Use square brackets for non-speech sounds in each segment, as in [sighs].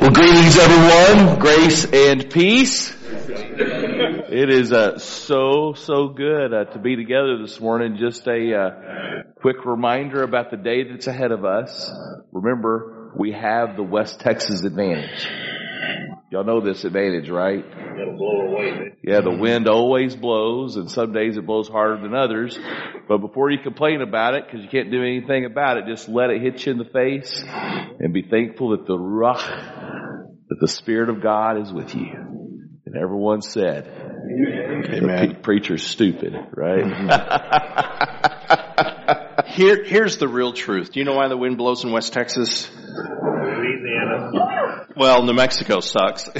Well, greetings everyone. Grace and peace. [laughs] It is uh, so so good uh, to be together this morning. Just a uh, quick reminder about the day that's ahead of us. Remember, we have the West Texas advantage. Y'all know this advantage, right? It'll blow away. Yeah, the wind always blows, and some days it blows harder than others. But before you complain about it, because you can't do anything about it, just let it hit you in the face, and be thankful that the ruach, that the Spirit of God is with you. And everyone said, Amen. Pre- preacher's stupid, right? Mm-hmm. [laughs] Here, here's the real truth. Do you know why the wind blows in West Texas? Louisiana. Well, New Mexico sucks. [laughs]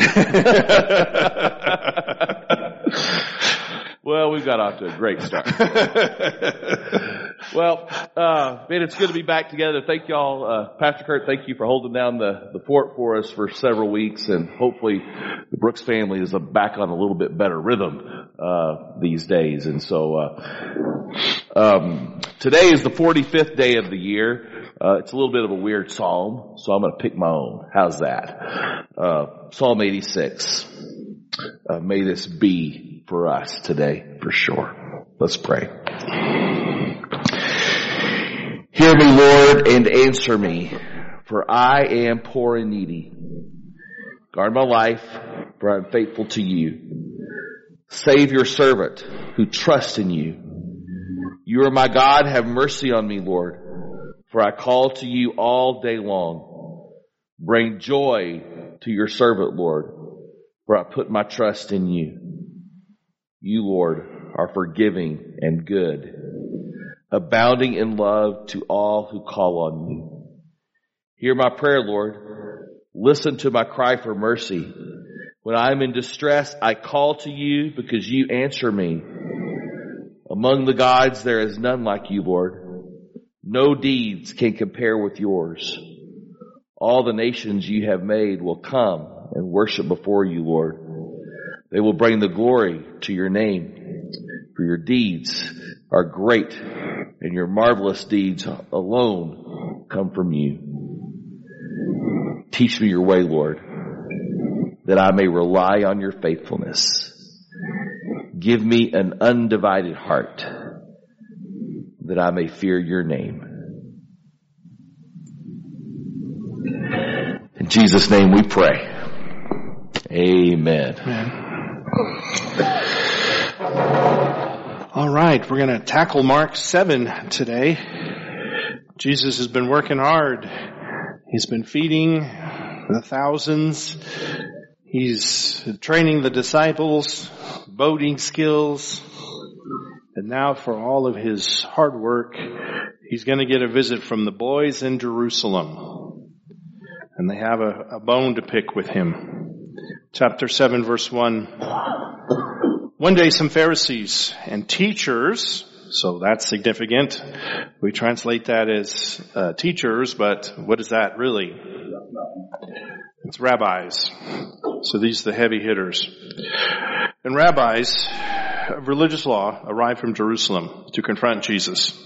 well, we've got off to a great start. [laughs] well, uh, man, it's good to be back together. Thank y'all, uh, Pastor Kurt, thank you for holding down the, the fort for us for several weeks and hopefully the Brooks family is back on a little bit better rhythm, uh, these days. And so, uh, um, today is the 45th day of the year. Uh, it's a little bit of a weird psalm, so I'm going to pick my own. How's that? Uh, psalm 86. Uh, may this be for us today, for sure. Let's pray. Hear me, Lord, and answer me, for I am poor and needy. Guard my life, for I am faithful to you. Save your servant who trusts in you. You are my God. Have mercy on me, Lord, for I call to you all day long. Bring joy to your servant, Lord, for I put my trust in you. You, Lord, are forgiving and good, abounding in love to all who call on you. Hear my prayer, Lord. Listen to my cry for mercy. When I am in distress, I call to you because you answer me. Among the gods, there is none like you, Lord. No deeds can compare with yours. All the nations you have made will come and worship before you, Lord. They will bring the glory to your name, for your deeds are great, and your marvelous deeds alone come from you. Teach me your way, Lord, that I may rely on your faithfulness. Give me an undivided heart, that I may fear your name. In Jesus' name we pray. Amen. All right, we're going to tackle Mark 7 today. Jesus has been working hard. He's been feeding the thousands. He's training the disciples, boating skills. And now for all of his hard work, he's going to get a visit from the boys in Jerusalem. And they have a, a bone to pick with him. Chapter 7 verse 1. One day some Pharisees and teachers, so that's significant. We translate that as uh, teachers, but what is that really? It's rabbis. So these are the heavy hitters. And rabbis of religious law arrived from Jerusalem to confront Jesus.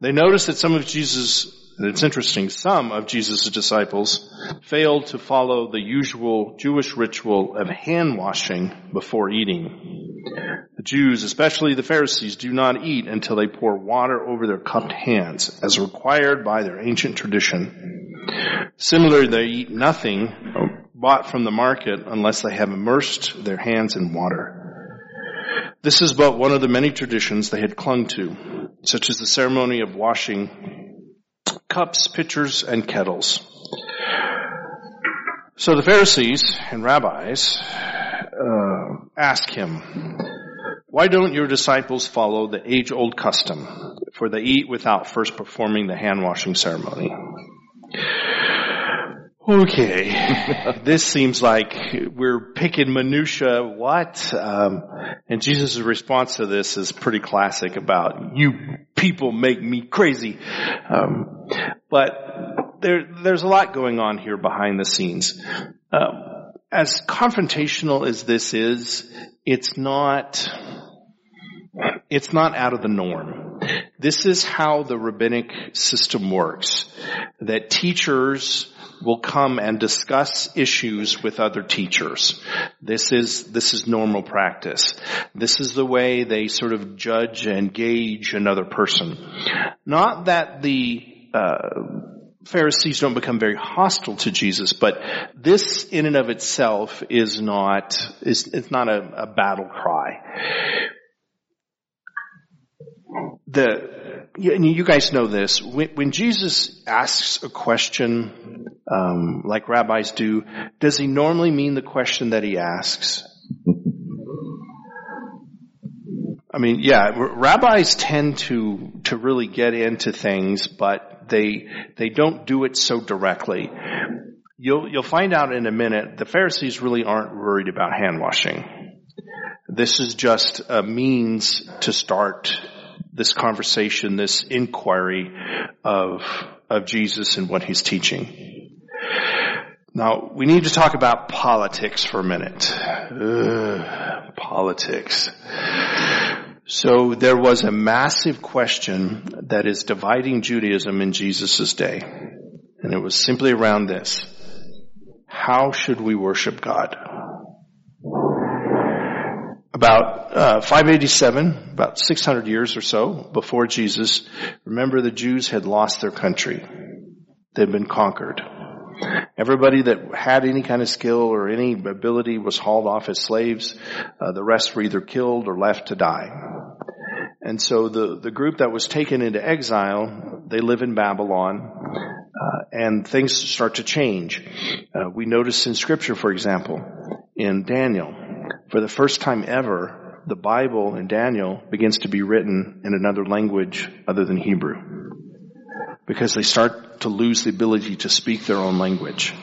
They noticed that some of Jesus, and it's interesting, some of Jesus' disciples failed to follow the usual Jewish ritual of hand washing before eating. The Jews, especially the Pharisees, do not eat until they pour water over their cupped hands, as required by their ancient tradition. Similarly, they eat nothing bought from the market unless they have immersed their hands in water. This is but one of the many traditions they had clung to, such as the ceremony of washing cups, pitchers, and kettles. So the Pharisees and rabbis uh, ask him, why don't your disciples follow the age-old custom, for they eat without first performing the hand-washing ceremony? Okay, [laughs] this seems like we're picking minutia. What? Um, and Jesus' response to this is pretty classic about you people make me crazy. Um, but there, there's a lot going on here behind the scenes. Um, as confrontational as this is, it's not. It's not out of the norm. This is how the rabbinic system works. that teachers will come and discuss issues with other teachers. This is, this is normal practice. This is the way they sort of judge and gauge another person. Not that the, uh, Pharisees don't become very hostile to Jesus, but this in and of itself is not, is, it's not a, a battle cry. The, you guys know this. When, when Jesus asks a question, um, like rabbis do, does he normally mean the question that he asks? I mean, yeah, rabbis tend to, to really get into things, but they, they don't do it so directly. You'll, you'll find out in a minute, the Pharisees really aren't worried about hand washing. This is just a means to start this conversation, this inquiry of, of Jesus and what he's teaching. Now, we need to talk about politics for a minute. Ugh, politics. So there was a massive question that is dividing Judaism in Jesus' day. And it was simply around this. How should we worship God? About uh, 587, about 600 years or so before Jesus, remember the Jews had lost their country. They'd been conquered. Everybody that had any kind of skill or any ability was hauled off as slaves. Uh, the rest were either killed or left to die. And so the, the group that was taken into exile, they live in Babylon, uh, and things start to change. Uh, we notice in scripture, for example, in Daniel, for the first time ever, the Bible in Daniel begins to be written in another language other than Hebrew. Because they start to lose the ability to speak their own language.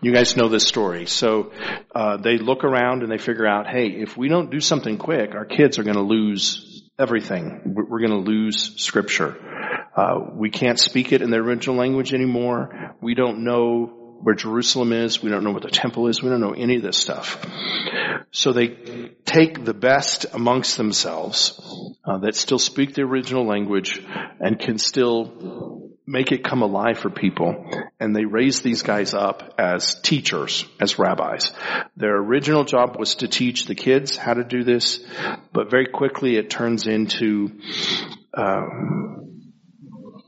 You guys know this story. So uh, they look around and they figure out, hey, if we don't do something quick, our kids are going to lose everything. We're going to lose scripture. Uh, we can't speak it in the original language anymore. We don't know where Jerusalem is. We don't know what the temple is. We don't know any of this stuff. So they take the best amongst themselves uh, that still speak the original language and can still make it come alive for people. And they raise these guys up as teachers, as rabbis. Their original job was to teach the kids how to do this, but very quickly it turns into um,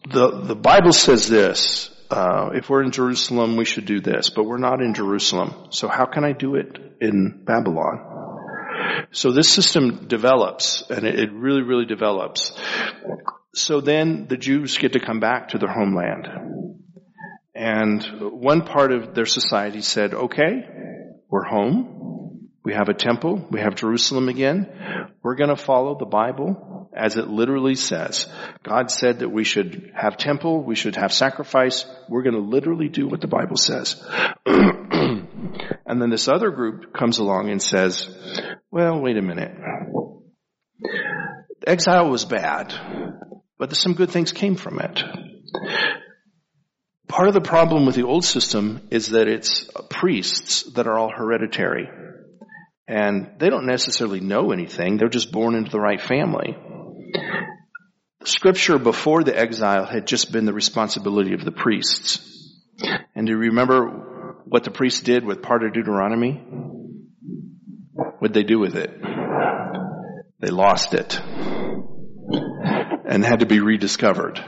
the the Bible says this uh, if we're in Jerusalem, we should do this, but we're not in Jerusalem. So how can I do it in Babylon? So this system develops, and it, really, really develops. So then the Jews get to come back to their homeland. And one part of their society said, okay, we're home. We have a temple. We have Jerusalem again. We're going to follow the Bible as it literally says. God said that we should have temple, we should have sacrifice. We're going to literally do what the Bible says. [clears throat] and then this other group comes along and says, well, wait a minute. Exile was bad, but some good things came from it. Part of the problem with the old system is that it's priests that are all hereditary. And they don't necessarily know anything. They're just born into the right family. Scripture before the exile had just been the responsibility of the priests. And do you remember what the priests did with part of Deuteronomy? What'd they do with it? They lost it and had to be rediscovered.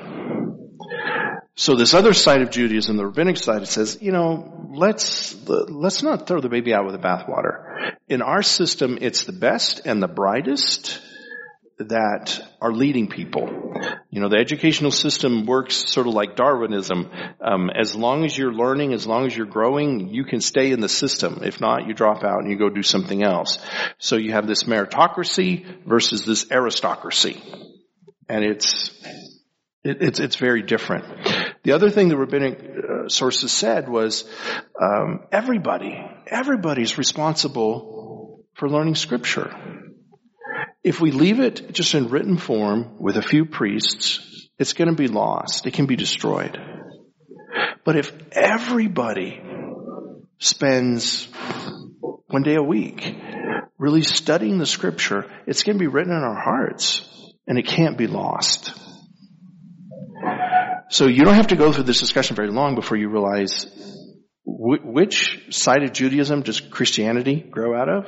So this other side of Judaism, the rabbinic side, it says, you know, let's, let's not throw the baby out with the bathwater. In our system, it's the best and the brightest that are leading people. You know, the educational system works sort of like Darwinism. Um, as long as you're learning, as long as you're growing, you can stay in the system. If not, you drop out and you go do something else. So you have this meritocracy versus this aristocracy. And it's, it, it's, it's very different. The other thing the rabbinic uh, sources said was, um, everybody, everybody's responsible for learning scripture. If we leave it just in written form with a few priests, it's going to be lost. It can be destroyed. But if everybody spends one day a week really studying the scripture, it's going to be written in our hearts and it can't be lost. So you don't have to go through this discussion very long before you realize which side of Judaism does Christianity grow out of?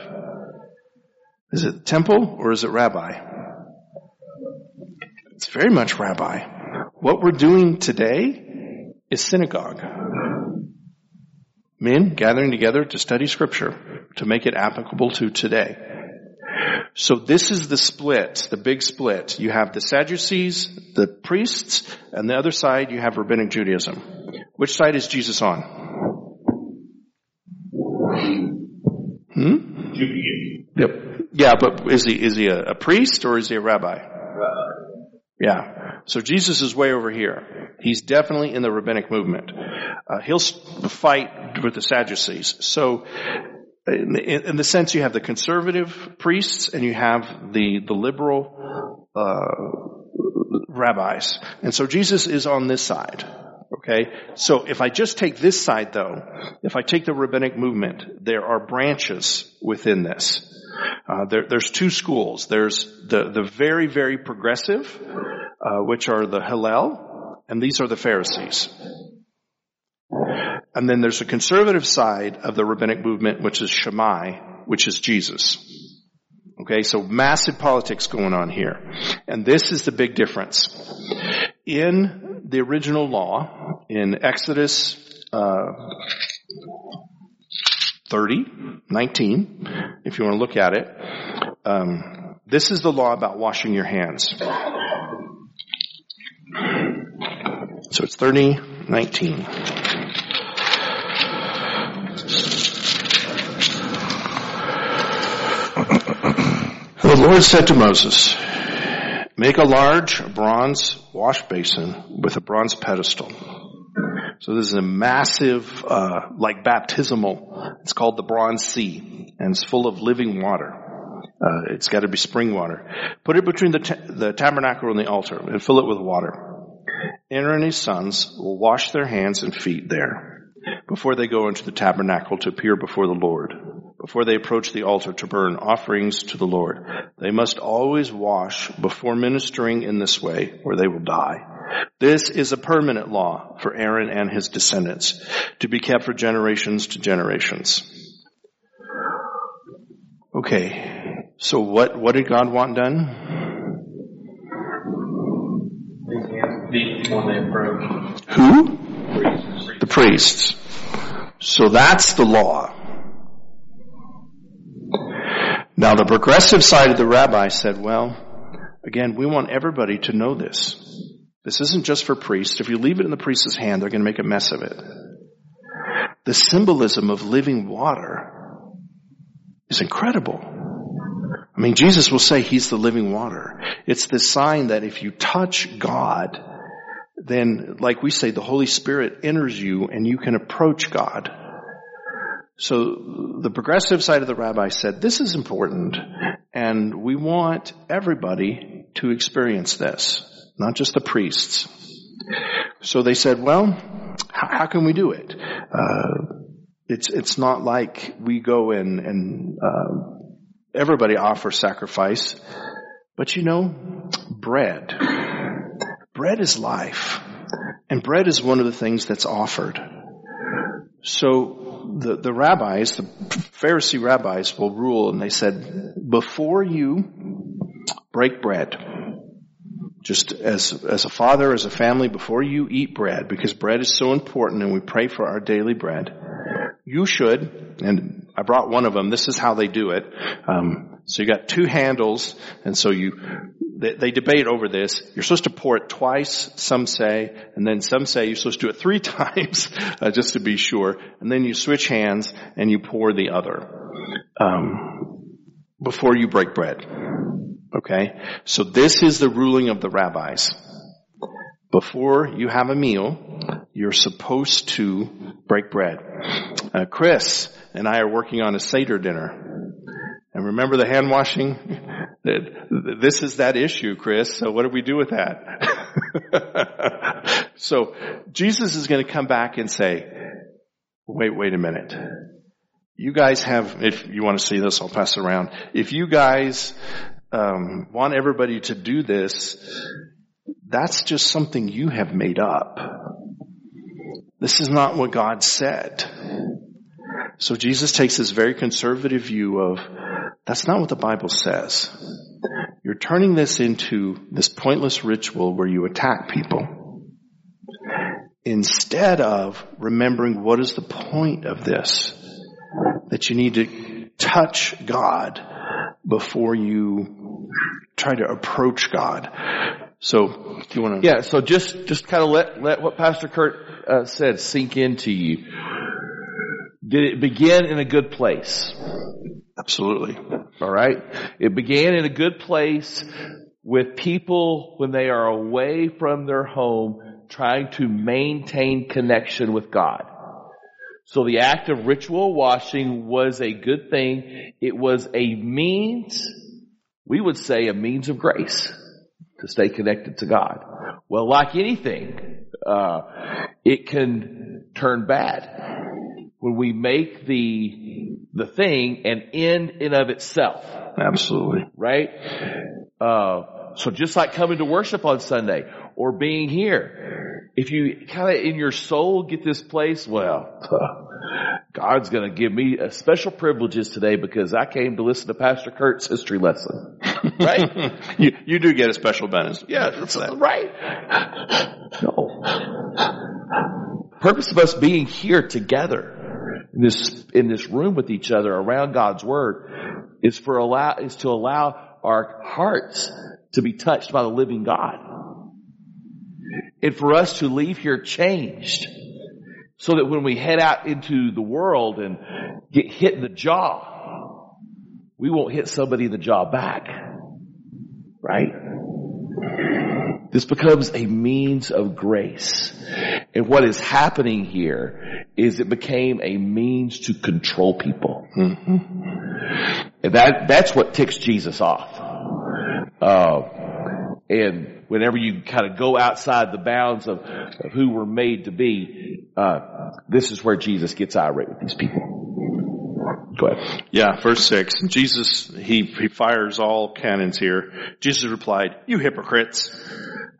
Is it temple or is it rabbi? It's very much rabbi. What we're doing today is synagogue. Men gathering together to study scripture to make it applicable to today. So this is the split, the big split. You have the Sadducees, the priests, and the other side you have rabbinic Judaism. Which side is Jesus on? Hmm? Yep. Yeah, but is he is he a, a priest or is he a rabbi? Yeah. So Jesus is way over here. He's definitely in the rabbinic movement. Uh, he'll fight with the Sadducees. So in, in, the sense you have the conservative priests and you have the, the liberal, uh, rabbis. And so Jesus is on this side. Okay? So if I just take this side though, if I take the rabbinic movement, there are branches within this. Uh, there, there's two schools. There's the, the very, very progressive, uh, which are the Hillel, and these are the Pharisees. And then there's a conservative side of the rabbinic movement, which is Shammai, which is Jesus. Okay, so massive politics going on here. And this is the big difference. In the original law, in Exodus uh, 30, 19, if you want to look at it, um, this is the law about washing your hands. So it's 30, 19. The Lord said to Moses, make a large bronze wash basin with a bronze pedestal. So this is a massive, uh, like baptismal. It's called the Bronze Sea, and it's full of living water. Uh, it's got to be spring water. Put it between the, the tabernacle and the altar, and fill it with water. Aaron and his sons will wash their hands and feet there before they go into the tabernacle to appear before the Lord before they approach the altar to burn offerings to the Lord. They must always wash before ministering in this way or they will die. This is a permanent law for Aaron and his descendants to be kept for generations to generations. Okay. So what, what did God want done? Who? The priests. So that's the law. Now the progressive side of the rabbi said, well, again, we want everybody to know this. This isn't just for priests. If you leave it in the priest's hand, they're going to make a mess of it. The symbolism of living water is incredible. I mean, Jesus will say he's the living water. It's the sign that if you touch God, then, like we say, the Holy Spirit enters you and you can approach God. So the progressive side of the rabbi said, this is important and we want everybody to experience this, not just the priests. So they said, well, how, can we do it? Uh, it's, it's not like we go in and, uh, everybody offers sacrifice, but you know, bread. Bread is life. And bread is one of the things that's offered. So the, the rabbis, the Pharisee rabbis will rule and they said, before you break bread, just as, as a father, as a family, before you eat bread, because bread is so important and we pray for our daily bread, you should, and I brought one of them, this is how they do it. Um, so you got two handles, and so you they, they, debate over this. You're supposed to pour it twice, some say, and then some say you're supposed to do it three [laughs] times, uh, just to be sure. And then you switch hands and you pour the other um, before you break bread. Okay, so this is the ruling of the rabbis. Before you have a meal, you're supposed to break bread. Uh, Chris and I are working on a Seder dinner. And remember the hand washing? [laughs] This is that issue, Chris. So what do we do with that? [laughs] so Jesus is going to come back and say, wait, wait a minute. You guys have, if you want to see this, I'll pass it around. If you guys um, want everybody to do this, that's just something you have made up. This is not what God said. So Jesus takes this very conservative view of that's not what the Bible says. You're turning this into this pointless ritual where you attack people instead of remembering what is the point of this. That you need to touch God before you try to approach God. So, if you want to? Yeah. So just just kind of let let what Pastor Kurt uh, said sink into you. Did it begin in a good place? Absolutely. All right. It began in a good place with people when they are away from their home trying to maintain connection with God. So the act of ritual washing was a good thing. It was a means, we would say a means of grace to stay connected to God. Well, like anything, uh, it can turn bad when we make the the thing an end in of itself. Absolutely. Right? Uh, so just like coming to worship on Sunday or being here, if you kind of in your soul get this place, well, God's going to give me a special privileges today because I came to listen to Pastor Kurt's history lesson. Right? [laughs] you, you do get a special bonus. Yeah, that's right. No. Purpose of us being here together in this, in this room with each other around God's Word is for allow, is to allow our hearts to be touched by the living God. And for us to leave here changed so that when we head out into the world and get hit in the jaw, we won't hit somebody in the jaw back. Right? This becomes a means of grace. And what is happening here is it became a means to control people. Mm-hmm. And that, that's what ticks Jesus off. Uh, and whenever you kind of go outside the bounds of, of who we're made to be, uh, this is where Jesus gets irate with these people. Go ahead. Yeah, verse six. Jesus, he, he fires all cannons here. Jesus replied, you hypocrites.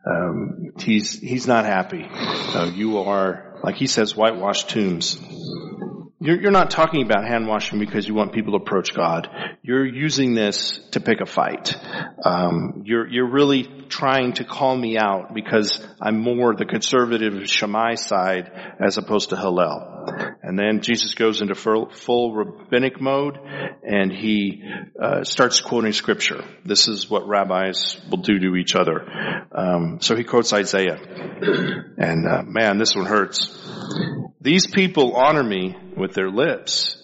Um, he's, he's not happy. Uh, you are, like he says, whitewashed tombs. You're, you're not talking about hand washing because you want people to approach God. You're using this to pick a fight. Um, you're, you're really trying to call me out because I'm more the conservative Shammai side as opposed to Hillel. And then Jesus goes into full, rabbinic mode and he uh, starts quoting scripture. This is what rabbis will do to each other. Um, so he quotes Isaiah. And uh, man, this one hurts. These people honor me with their lips,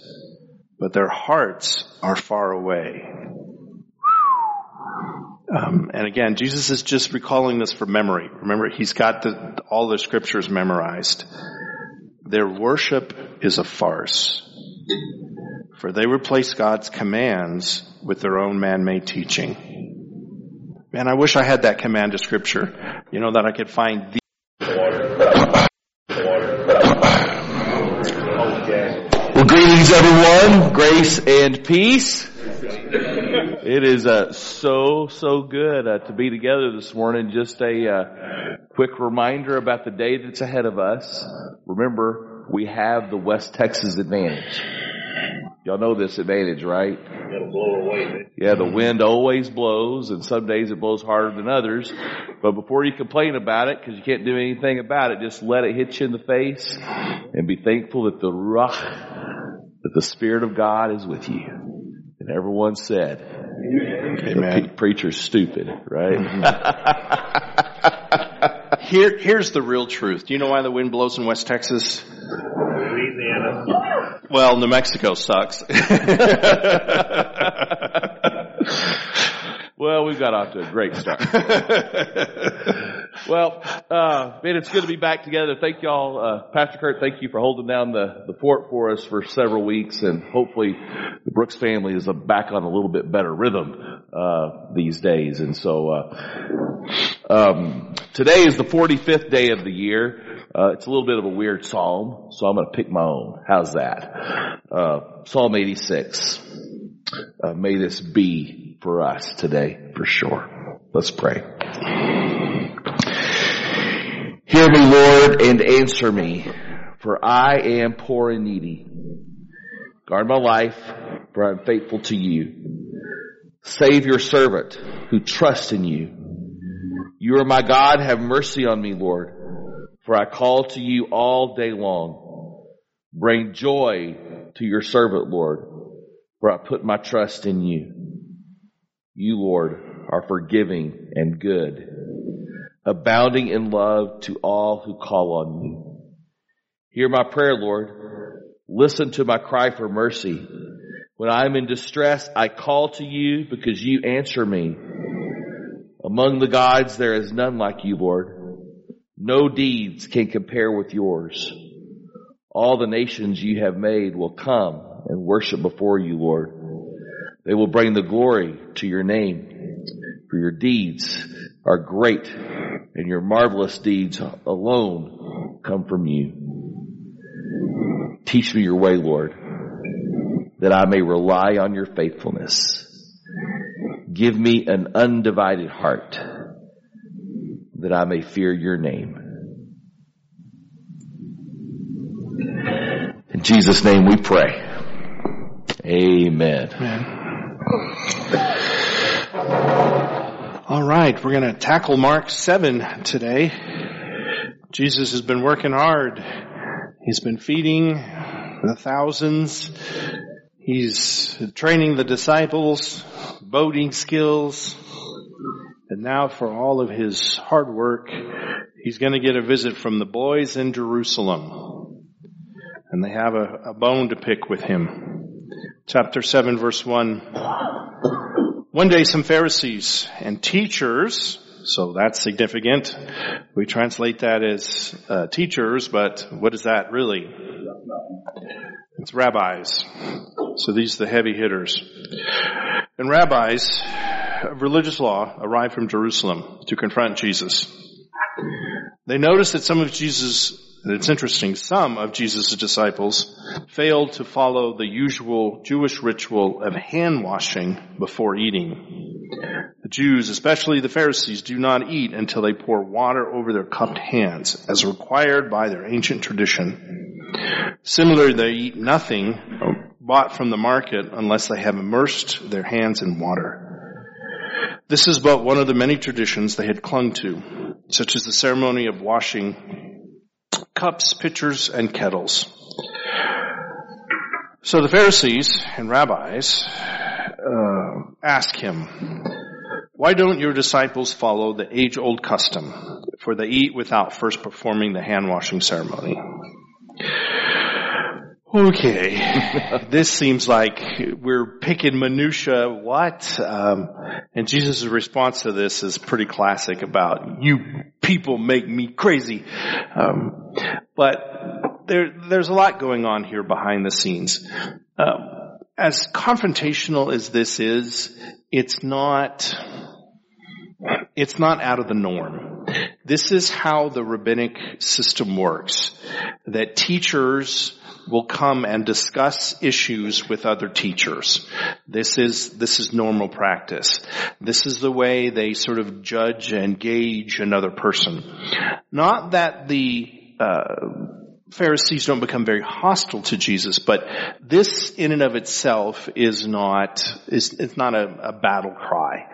but their hearts are far away. Um, and again, Jesus is just recalling this from memory. Remember, he's got the, all the scriptures memorized. Their worship is a farce, for they replace God's commands with their own man-made teaching. Man, I wish I had that command of scripture, you know, that I could find the Well, greetings everyone. Grace and peace. It is uh, so, so good uh, to be together this morning. Just a uh, quick reminder about the day that's ahead of us. Remember, we have the West Texas advantage. Y'all know this advantage, right? It'll blow away. Yeah, the wind always blows, and some days it blows harder than others. But before you complain about it, because you can't do anything about it, just let it hit you in the face, and be thankful that the ruach, that the Spirit of God is with you. And everyone said, Amen. The preacher's stupid, right? Mm-hmm. [laughs] Here, here's the real truth. Do you know why the wind blows in West Texas? Louisiana. Well, New Mexico sucks. [laughs] well, we've got off to a great start. well, uh, man, it's good to be back together. Thank y'all, uh, Pastor Kurt. Thank you for holding down the, the fort for us for several weeks, and hopefully, the Brooks family is back on a little bit better rhythm uh, these days. And so, uh, um, today is the 45th day of the year. Uh, it's a little bit of a weird psalm, so I'm going to pick my own. How's that? Uh, psalm 86. Uh, may this be for us today, for sure. Let's pray. Hear me, Lord, and answer me, for I am poor and needy. Guard my life, for I am faithful to you. Save your servant who trusts in you. You are my God, have mercy on me, Lord, for I call to you all day long. Bring joy to your servant, Lord, for I put my trust in you. You, Lord, are forgiving and good, abounding in love to all who call on you. Hear my prayer, Lord. Listen to my cry for mercy. When I am in distress, I call to you because you answer me. Among the gods, there is none like you, Lord. No deeds can compare with yours. All the nations you have made will come and worship before you, Lord. They will bring the glory to your name, for your deeds are great, and your marvelous deeds alone come from you. Teach me your way, Lord, that I may rely on your faithfulness. Give me an undivided heart, that I may fear your name. In Jesus' name we pray. Amen. Amen. All right, we're going to tackle Mark 7 today. Jesus has been working hard. He's been feeding the thousands. He's training the disciples, boating skills. And now for all of his hard work, he's going to get a visit from the boys in Jerusalem. And they have a, a bone to pick with him chapter 7 verse 1. One day some Pharisees and teachers, so that's significant. We translate that as uh, teachers, but what is that really? It's rabbis. So these are the heavy hitters. And rabbis of religious law arrived from Jerusalem to confront Jesus. They notice that some of Jesus and it's interesting, some of Jesus' disciples failed to follow the usual Jewish ritual of hand washing before eating. The Jews, especially the Pharisees, do not eat until they pour water over their cupped hands, as required by their ancient tradition. Similarly, they eat nothing bought from the market unless they have immersed their hands in water. This is but one of the many traditions they had clung to, such as the ceremony of washing cups, pitchers, and kettles. So the Pharisees and rabbis uh, ask him, why don't your disciples follow the age-old custom, for they eat without first performing the hand-washing ceremony? Okay, [laughs] this seems like we're picking minutia. What? Um, and Jesus' response to this is pretty classic about you people make me crazy. Um, but there, there's a lot going on here behind the scenes. Um, as confrontational as this is, it's not. It's not out of the norm. This is how the rabbinic system works. That teachers will come and discuss issues with other teachers. This is, this is normal practice. This is the way they sort of judge and gauge another person. Not that the, uh, Pharisees don't become very hostile to Jesus, but this in and of itself is not, is, it's not a, a battle cry.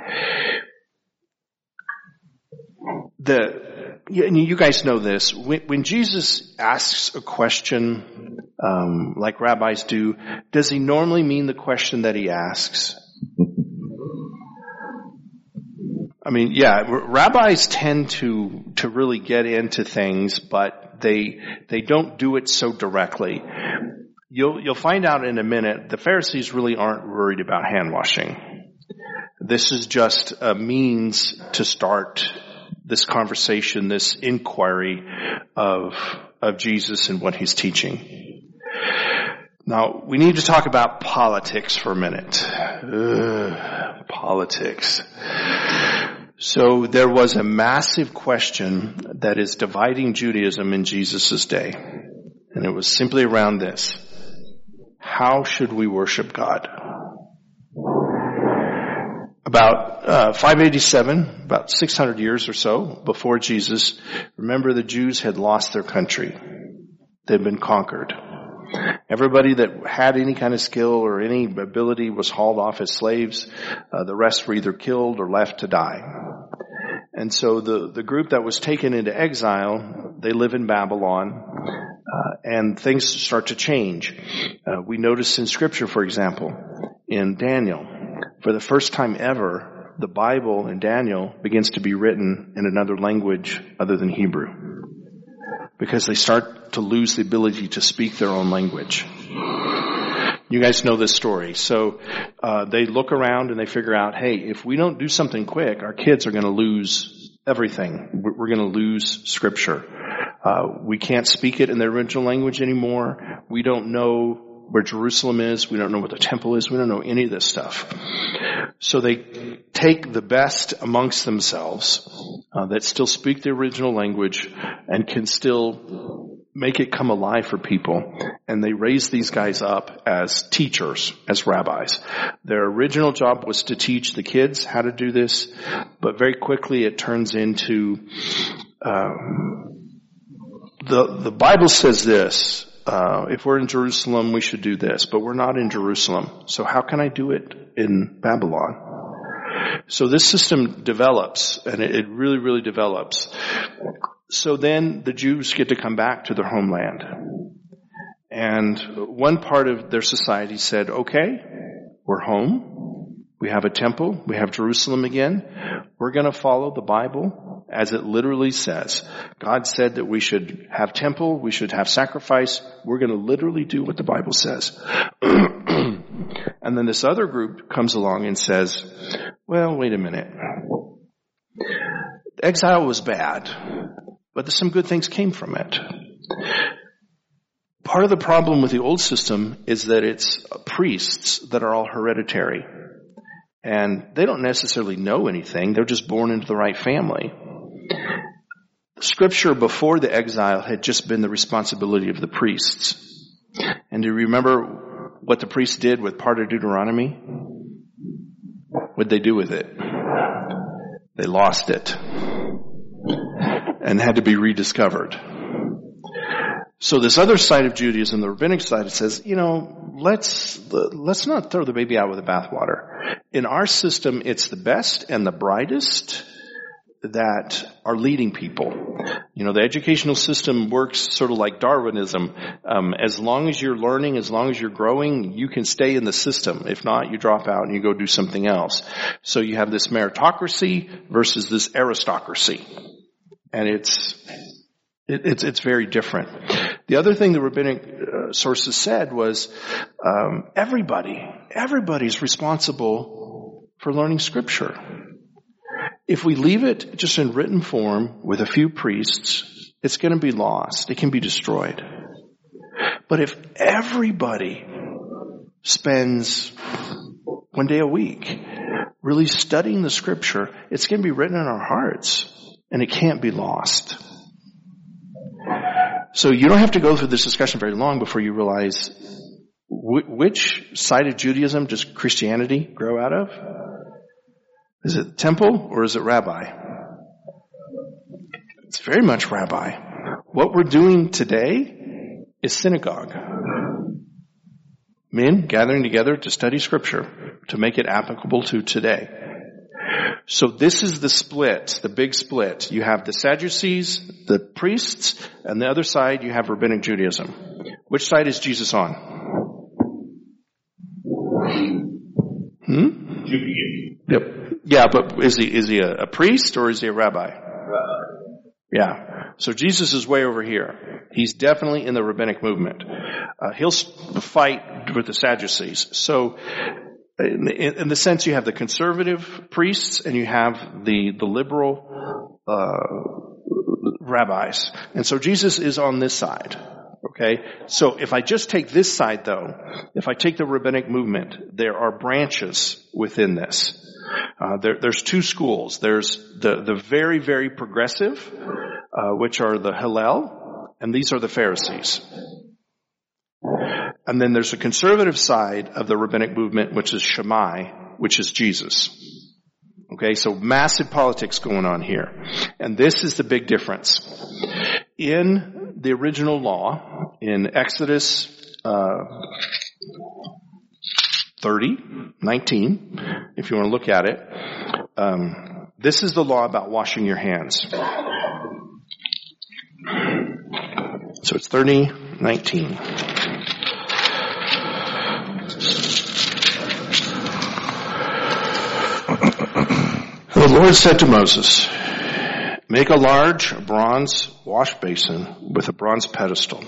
The, you guys know this. When, when Jesus asks a question, um, like rabbis do, does he normally mean the question that he asks? I mean, yeah, rabbis tend to to really get into things, but they they don't do it so directly. You'll you'll find out in a minute. The Pharisees really aren't worried about hand washing. This is just a means to start this conversation, this inquiry of, of Jesus and what he's teaching. Now, we need to talk about politics for a minute. Ugh, politics. So there was a massive question that is dividing Judaism in Jesus' day. And it was simply around this. How should we worship God? About uh, 587, about 600 years or so before Jesus, remember the Jews had lost their country. They'd been conquered. Everybody that had any kind of skill or any ability was hauled off as slaves. Uh, the rest were either killed or left to die. And so the, the group that was taken into exile, they live in Babylon, uh, and things start to change. Uh, we notice in scripture, for example, in Daniel, for the first time ever, the Bible in Daniel begins to be written in another language other than Hebrew. Because they start to lose the ability to speak their own language. You guys know this story. So uh, they look around and they figure out, hey, if we don't do something quick, our kids are going to lose everything. We're going to lose scripture. Uh, we can't speak it in the original language anymore. We don't know where Jerusalem is. We don't know what the temple is. We don't know any of this stuff. So they take the best amongst themselves uh, that still speak the original language and can still make it come alive for people. And they raise these guys up as teachers, as rabbis. Their original job was to teach the kids how to do this, but very quickly it turns into, um, the, the Bible says this, uh, if we're in Jerusalem, we should do this, but we're not in Jerusalem. So how can I do it in Babylon? So this system develops, and it really, really develops. So then the Jews get to come back to their homeland. And one part of their society said, okay, we're home. We have a temple. We have Jerusalem again. We're going to follow the Bible as it literally says. God said that we should have temple. We should have sacrifice. We're going to literally do what the Bible says. [clears throat] and then this other group comes along and says, well, wait a minute. Exile was bad but some good things came from it. Part of the problem with the old system is that it's priests that are all hereditary. And they don't necessarily know anything. They're just born into the right family. Scripture before the exile had just been the responsibility of the priests. And do you remember what the priests did with part of Deuteronomy? What'd they do with it? They lost it and had to be rediscovered. So this other side of Judaism, the rabbinic side, it says, you know, let's, let's not throw the baby out with the bathwater. In our system, it's the best and the brightest that are leading people. You know, the educational system works sort of like Darwinism. Um, as long as you're learning, as long as you're growing, you can stay in the system. If not, you drop out and you go do something else. So you have this meritocracy versus this aristocracy and it's it, it's it's very different. The other thing the rabbinic uh, sources said was um, everybody everybody's responsible for learning scripture. If we leave it just in written form with a few priests, it's going to be lost. It can be destroyed. But if everybody spends one day a week really studying the scripture, it's going to be written in our hearts and it can't be lost. So you don't have to go through this discussion very long before you realize which side of Judaism does Christianity grow out of? Is it temple or is it rabbi? It's very much rabbi. What we're doing today is synagogue. Men gathering together to study scripture to make it applicable to today. So this is the split, the big split. You have the Sadducees, the priests, and the other side you have rabbinic Judaism. Which side is Jesus on? Hmm? Yep. Yeah, but is he is he a, a priest or is he a rabbi? Rabbi. Yeah. So Jesus is way over here. He's definitely in the rabbinic movement. Uh, he'll fight with the Sadducees. So in, in, the sense you have the conservative priests and you have the the liberal uh, rabbis, and so Jesus is on this side. Okay, so if I just take this side though, if I take the rabbinic movement, there are branches within this. Uh, there, there's two schools. There's the the very very progressive, uh, which are the Hillel, and these are the Pharisees. And then there's a conservative side of the rabbinic movement, which is Shammai, which is Jesus. Okay, so massive politics going on here. And this is the big difference. In the original law, in Exodus uh, 30, 19, if you want to look at it, um, this is the law about washing your hands. So it's 30, 19. The Lord said to Moses, make a large bronze wash basin with a bronze pedestal.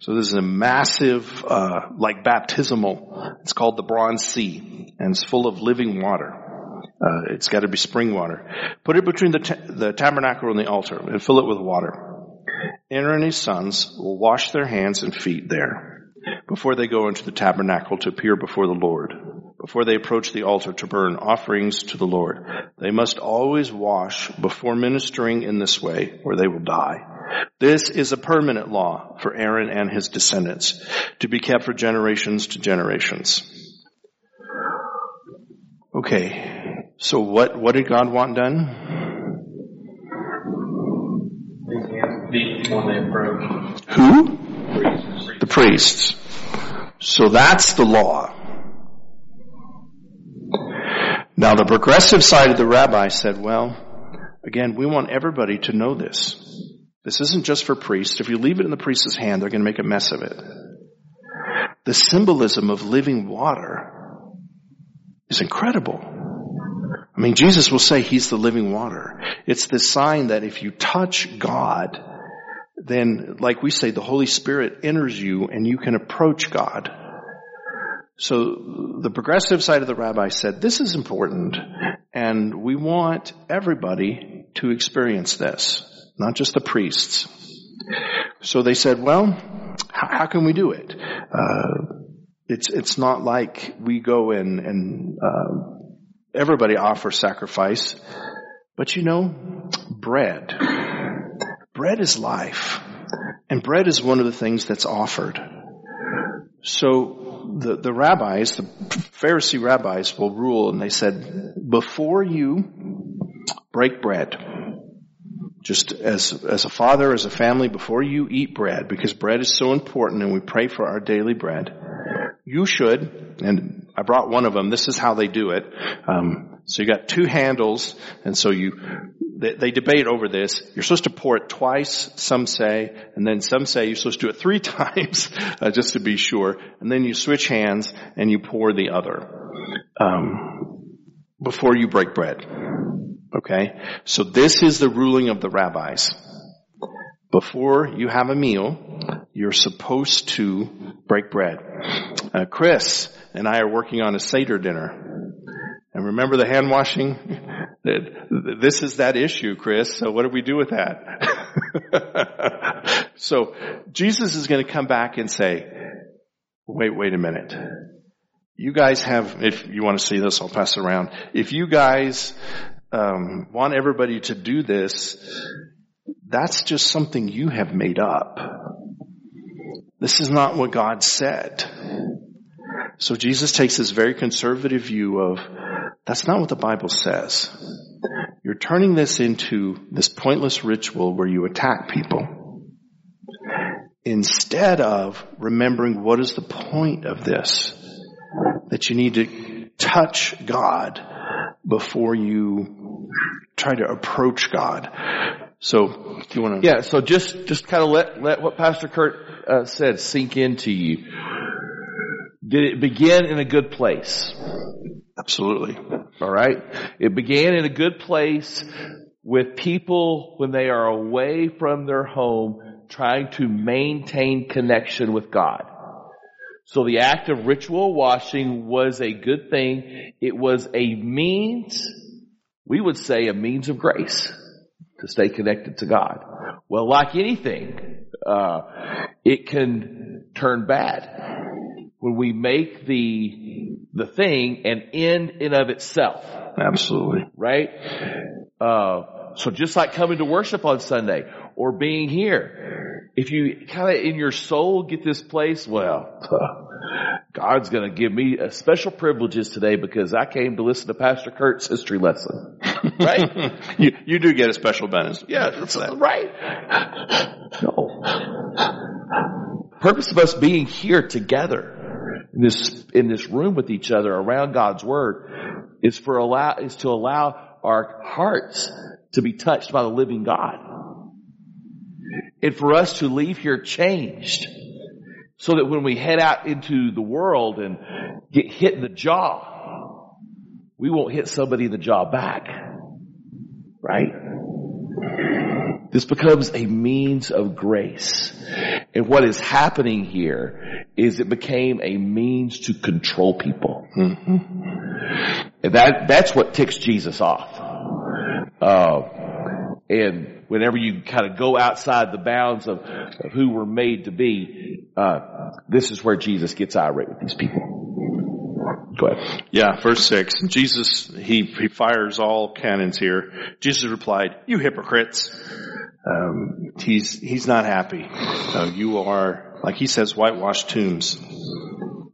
So this is a massive, uh, like baptismal. It's called the Bronze Sea, and it's full of living water. Uh, it's got to be spring water. Put it between the, the tabernacle and the altar, and fill it with water. Aaron and his sons will wash their hands and feet there before they go into the tabernacle to appear before the Lord before they approach the altar to burn offerings to the Lord. They must always wash before ministering in this way or they will die. This is a permanent law for Aaron and his descendants to be kept for generations to generations. Okay. So what, what did God want done? Who? The priests. So that's the law. Now the progressive side of the rabbi said, well, again, we want everybody to know this. This isn't just for priests. If you leave it in the priest's hand, they're going to make a mess of it. The symbolism of living water is incredible. I mean, Jesus will say he's the living water. It's the sign that if you touch God, then, like we say, the Holy Spirit enters you and you can approach God. So the progressive side of the rabbi said, this is important and we want everybody to experience this, not just the priests. So they said, well, how, can we do it? Uh, it's, it's not like we go in and, uh, everybody offers sacrifice, but you know, bread. Bread is life. And bread is one of the things that's offered. So the, the rabbis, the Pharisee rabbis will rule and they said, before you break bread, just as, as a father, as a family, before you eat bread, because bread is so important and we pray for our daily bread, you should, and I brought one of them, this is how they do it. Um, so you got two handles, and so you they, they, debate over this. You're supposed to pour it twice, some say, and then some say you're supposed to do it three [laughs] times, uh, just to be sure. And then you switch hands and you pour the other um, before you break bread. Okay, so this is the ruling of the rabbis. Before you have a meal, you're supposed to break bread. Uh, Chris and I are working on a Seder dinner. And remember the hand washing? [laughs] This is that issue, Chris. So what do we do with that? [laughs] so Jesus is going to come back and say, wait, wait a minute. You guys have, if you want to see this, I'll pass it around. If you guys um, want everybody to do this, that's just something you have made up. This is not what God said. So Jesus takes this very conservative view of that's not what the Bible says. You're turning this into this pointless ritual where you attack people instead of remembering what is the point of this. That you need to touch God before you try to approach God. So, if you want to. Yeah, so just, just kind of let, let what Pastor Kurt uh, said sink into you. Did it begin in a good place? Absolutely. All right. It began in a good place with people when they are away from their home trying to maintain connection with God. So the act of ritual washing was a good thing. It was a means, we would say a means of grace to stay connected to God. Well, like anything, uh, it can turn bad when we make the the thing an end in of itself. Absolutely. Right? Uh, so just like coming to worship on Sunday or being here, if you kind of in your soul get this place, well, [laughs] God's going to give me a special privileges today because I came to listen to Pastor Kurt's history lesson. [laughs] Right? you, you do get a special bonus. yeah, that's right. No. Purpose of us being here together in this, in this room with each other around God's Word is for allow, is to allow our hearts to be touched by the living God. And for us to leave here changed so that when we head out into the world and get hit in the jaw, we won't hit somebody in the jaw back. Right? This becomes a means of grace. And what is happening here is it became a means to control people. And that, that's what ticks Jesus off. Uh, and whenever you kind of go outside the bounds of, of who we're made to be, uh, this is where Jesus gets irate with these people. Go ahead. Yeah, verse six. Jesus, he, he fires all cannons here. Jesus replied, you hypocrites. Um, he's, he's not happy. Uh, you are, like he says, whitewashed tombs.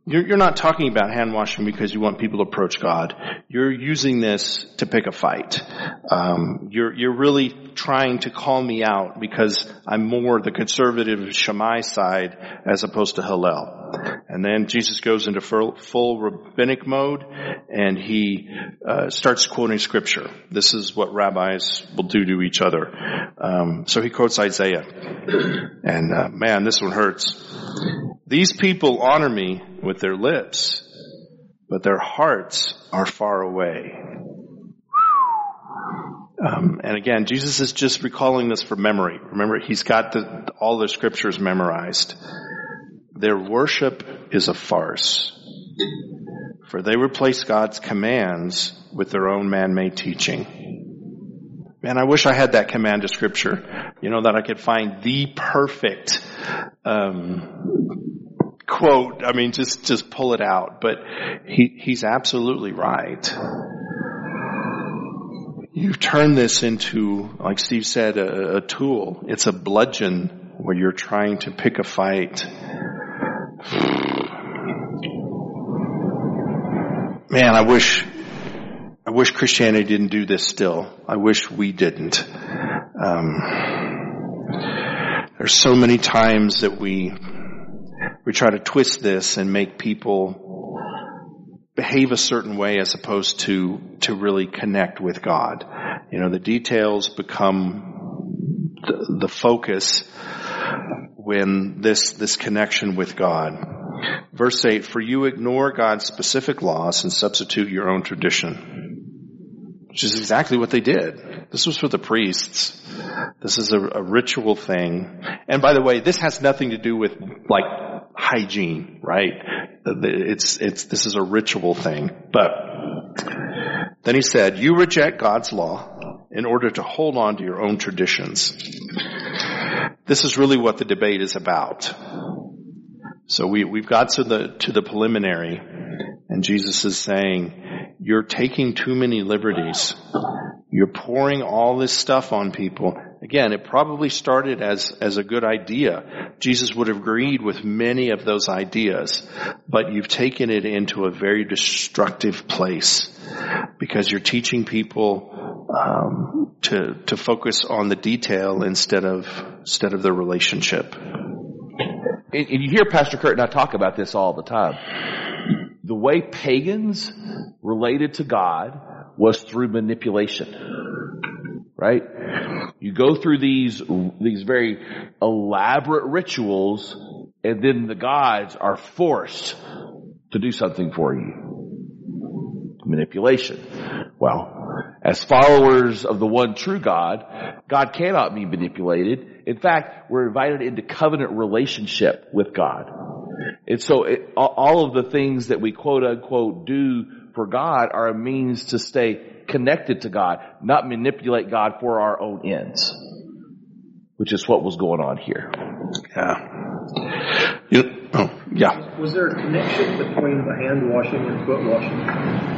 You're, not talking about hand washing because you want people to approach God. You're using this to pick a fight. Um, you're, you're really trying to call me out because I'm more the conservative Shammai side as opposed to Hillel. And then Jesus goes into full, full rabbinic mode and he uh, starts quoting scripture. This is what rabbis will do to each other. Um, so he quotes Isaiah. And uh, man, this one hurts. These people honor me with their lips, but their hearts are far away. Um, and again, Jesus is just recalling this from memory. Remember, he's got the, all the scriptures memorized. Their worship is a farce, for they replace God's commands with their own man-made teaching. Man, I wish I had that command of scripture. You know, that I could find the perfect, um, quote. I mean, just, just pull it out. But he, he's absolutely right. You've turned this into, like Steve said, a, a tool. It's a bludgeon where you're trying to pick a fight. [sighs] Man, I wish, wish Christianity didn't do this still. I wish we didn't. Um, there's so many times that we, we try to twist this and make people behave a certain way as opposed to, to really connect with God. You know, the details become the, the focus when this, this connection with God. Verse 8, for you ignore God's specific laws and substitute your own tradition. Which is exactly what they did. This was for the priests. This is a, a ritual thing. And by the way, this has nothing to do with like hygiene, right? It's, it's, this is a ritual thing. But then he said, you reject God's law in order to hold on to your own traditions. This is really what the debate is about. So we, we've got to the, to the preliminary and Jesus is saying, you're taking too many liberties. You're pouring all this stuff on people. Again, it probably started as, as a good idea. Jesus would have agreed with many of those ideas, but you've taken it into a very destructive place because you're teaching people um, to to focus on the detail instead of instead of the relationship. And, you hear Pastor Kurt and I talk about this all the time. The way pagans related to God was through manipulation. Right? You go through these, these very elaborate rituals and then the gods are forced to do something for you. Manipulation. Well, as followers of the one true God, God cannot be manipulated. In fact, we're invited into covenant relationship with God. And so it, all of the things that we quote unquote do for God are a means to stay connected to God, not manipulate God for our own ends. Which is what was going on here. Yeah. You, oh, yeah. Was there a connection between the hand washing and foot washing?